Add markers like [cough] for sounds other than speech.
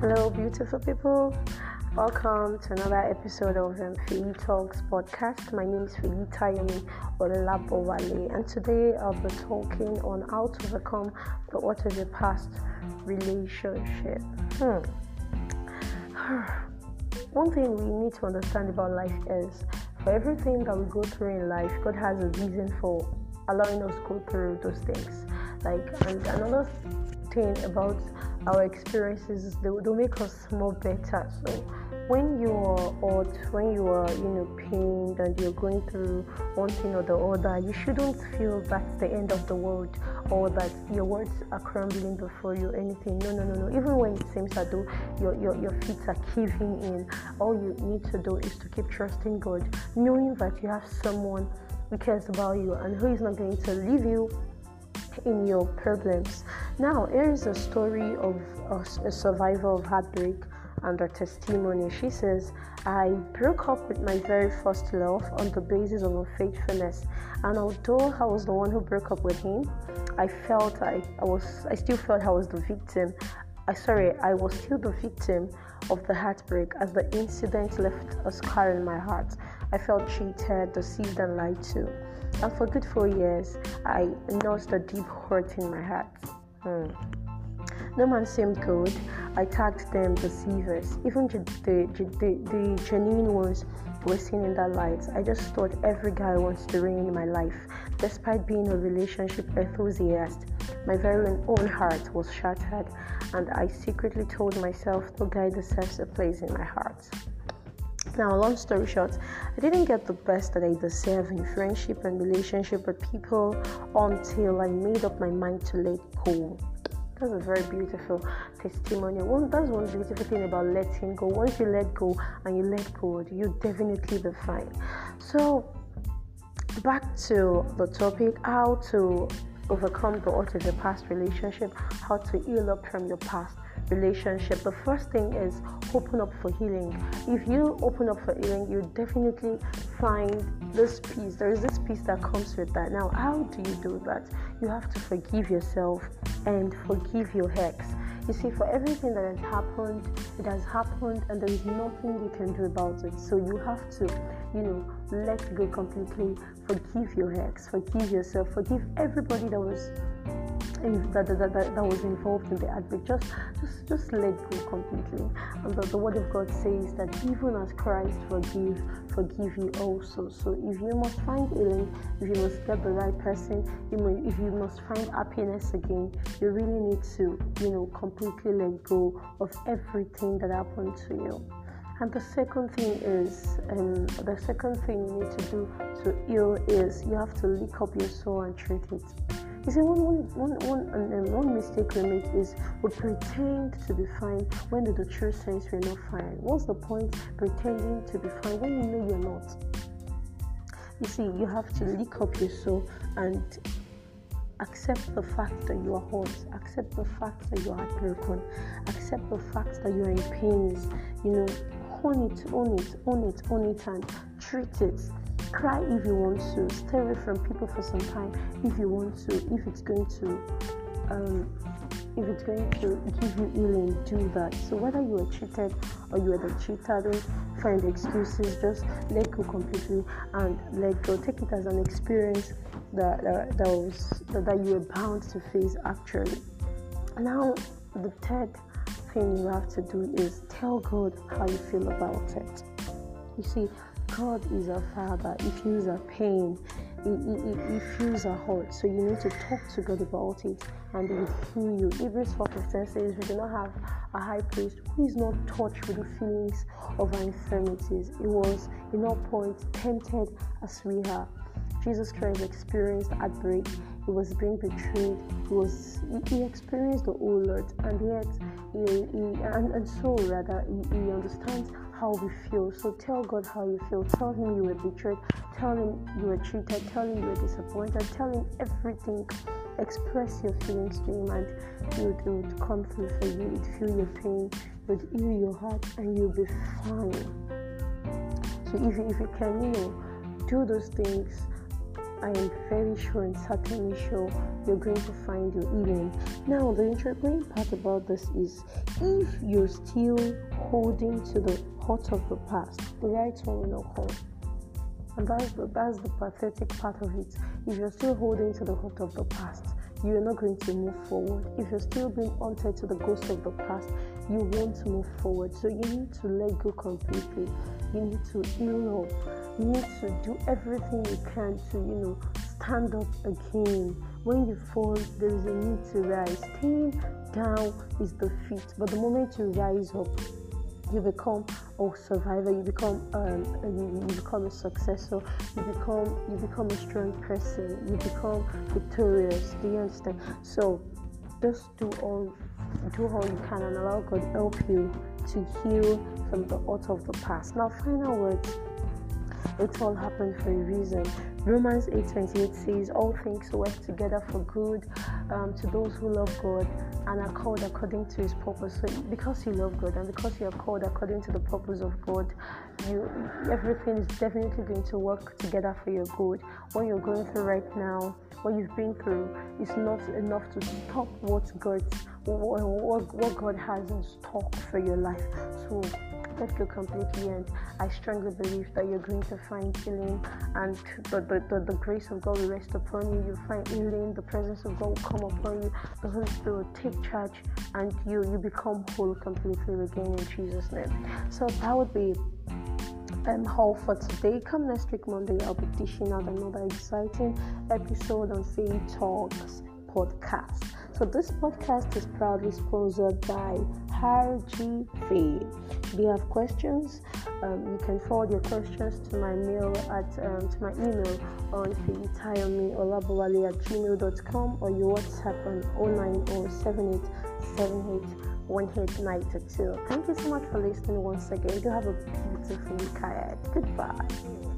Hello, beautiful people. Welcome to another episode of um, Feyi Talks podcast. My name is Feyi Tayomi Olabowale, and today I'll be talking on how to overcome the what is your past relationship. Hmm. [sighs] One thing we need to understand about life is for everything that we go through in life, God has a reason for allowing us to go through those things. Like, and another thing about our experiences they, will make us more better. So when you are hurt when you are you know pained and you're going through one thing or the other you shouldn't feel that's the end of the world or that your words are crumbling before you anything. No no no no. Even when it seems as though your, your, your feet are caving in all you need to do is to keep trusting god knowing that you have someone who cares about you and who is not going to leave you in your problems. Now, here is a story of a, survivor of heartbreak and her testimony. She says, I broke up with my very first love on the basis of unfaithfulness. And although I was the one who broke up with him, I felt I, I was I still felt I was the victim. I sorry, I was still the victim of the heartbreak as the incident left a scar in my heart. I felt cheated, deceived, and lied to. And for good four years, I nursed a deep hurt in my heart. Hmm. No man seemed good. I tagged them deceivers. Even the, the, the, the genuine ones were seen in that light. I just thought every guy wants to ruin my life. Despite being a relationship enthusiast, my very own heart was shattered, and I secretly told myself no guy deserves a place in my heart. Now, long story short, I didn't get the best that I deserve in friendship and relationship with people until I made up my mind to let go. That's a very beautiful testimony. One, that's one beautiful thing about letting go. Once you let go and you let go, you definitely be fine. So, back to the topic how to overcome the hurt of your past relationship, how to heal up from your past relationship, the first thing is open up for healing. If you open up for healing, you definitely find this peace. There is this peace that comes with that. Now, how do you do that? You have to forgive yourself and forgive your ex. You see, for everything that has happened, it has happened, and there is nothing you can do about it. So you have to, you know, let go completely. Forgive your ex, forgive yourself, forgive everybody that was that, that, that, that, was involved in the outbreak. Just, just, just let go completely. And the, the word of God says that even as Christ forgive, forgive you also. So if you must find healing, if you must get the right person, you may, if you must find happiness again, you really need to, you know, completely let go of everything that happened to you. And the second thing is, um, the second thing you need to do to heal is you have to lick up your soul and treat it. You see, one, one, one, one, um, one mistake we make is we pretend to be fine when the true sense we're not fine. What's the point pretending to be fine when you know you're not? You see, you have to lick up your soul and accept the fact that you are hurt, accept the fact that you are broken, accept the fact that you are in pains. You know, own it, own it, own it, own it, and treat it Cry if you want to. Stay away from people for some time if you want to. If it's going to, um, if it's going to give you healing, do that. So whether you were cheated or you were the cheater, don't find excuses. Just let go completely and let go. Take it as an experience that that, that was that, that you were bound to face. Actually, now the third thing you have to do is tell God how you feel about it. You see, God is a father. He feels a pain. He, he, feels a hurt. So you need to talk to God about it and He will heal you. Hebrews 4.15 says we do not have a high priest who is not touched with the feelings of our infirmities. He was in all points tempted as we are. Jesus Christ experienced heartbreak. He was being betrayed. He was he, experienced the whole lot, and yet he, he and, and so rather he, he understands how we feel. So tell God how you feel. Tell Him you were betrayed. Tell Him you were cheated. Tell Him you were disappointed. Tell Him everything. Express your feelings to Him, and He would, he would come through for you. He'd feel your pain. He would heal your heart, and you'll be fine. So if if you can, you know, do those things I am very sure and certainly sure you're going to find your healing. Now, the interesting part about this is if you're still holding to the hurt of the past, the right one will not come. And that's the, that's the pathetic part of it. If you're still holding to the hurt of the past, you are not going to move forward. If you're still being haunted to the ghost of the past, you won't move forward. So you need to let go completely. You need to heal up. Need to do everything you can to, you know, stand up again. When you fall, there is a need to rise. Staying down is the feet, but the moment you rise up, you become a survivor. You become um, you, you, become a successor. You become you become a strong person. You become victorious. Do you understand? So just do all do all you can and allow god help you to heal from the hurt of the past. Now final words it all happened for a reason romans 8.28 says all things work together for good um, to those who love god and are called according to his purpose. So because you love God and because you are called according to the purpose of God, you everything is definitely going to work together for your good. What you're going through right now, what you've been through, is not enough to stop what God what, what, God has in stock for your life. So let go completely and I strongly believe that you're going to find healing and the, the, the, the, grace of God will rest upon you. You'll find healing, the presence of God will come upon you, the Holy Spirit will take charge and you you become whole completely again in Jesus' name. So that would be um, all for today. Come next week Monday I'll be dishing out another exciting episode on Faith Talks podcast. So this podcast is proudly sponsored by RG Faith. If you have questions, um, you can forward your questions to my mail at um, to my email on olabowale at gmail.com or your WhatsApp on 09078781892. Thank you so much for listening once again. Do have a beautiful week ahead. Goodbye.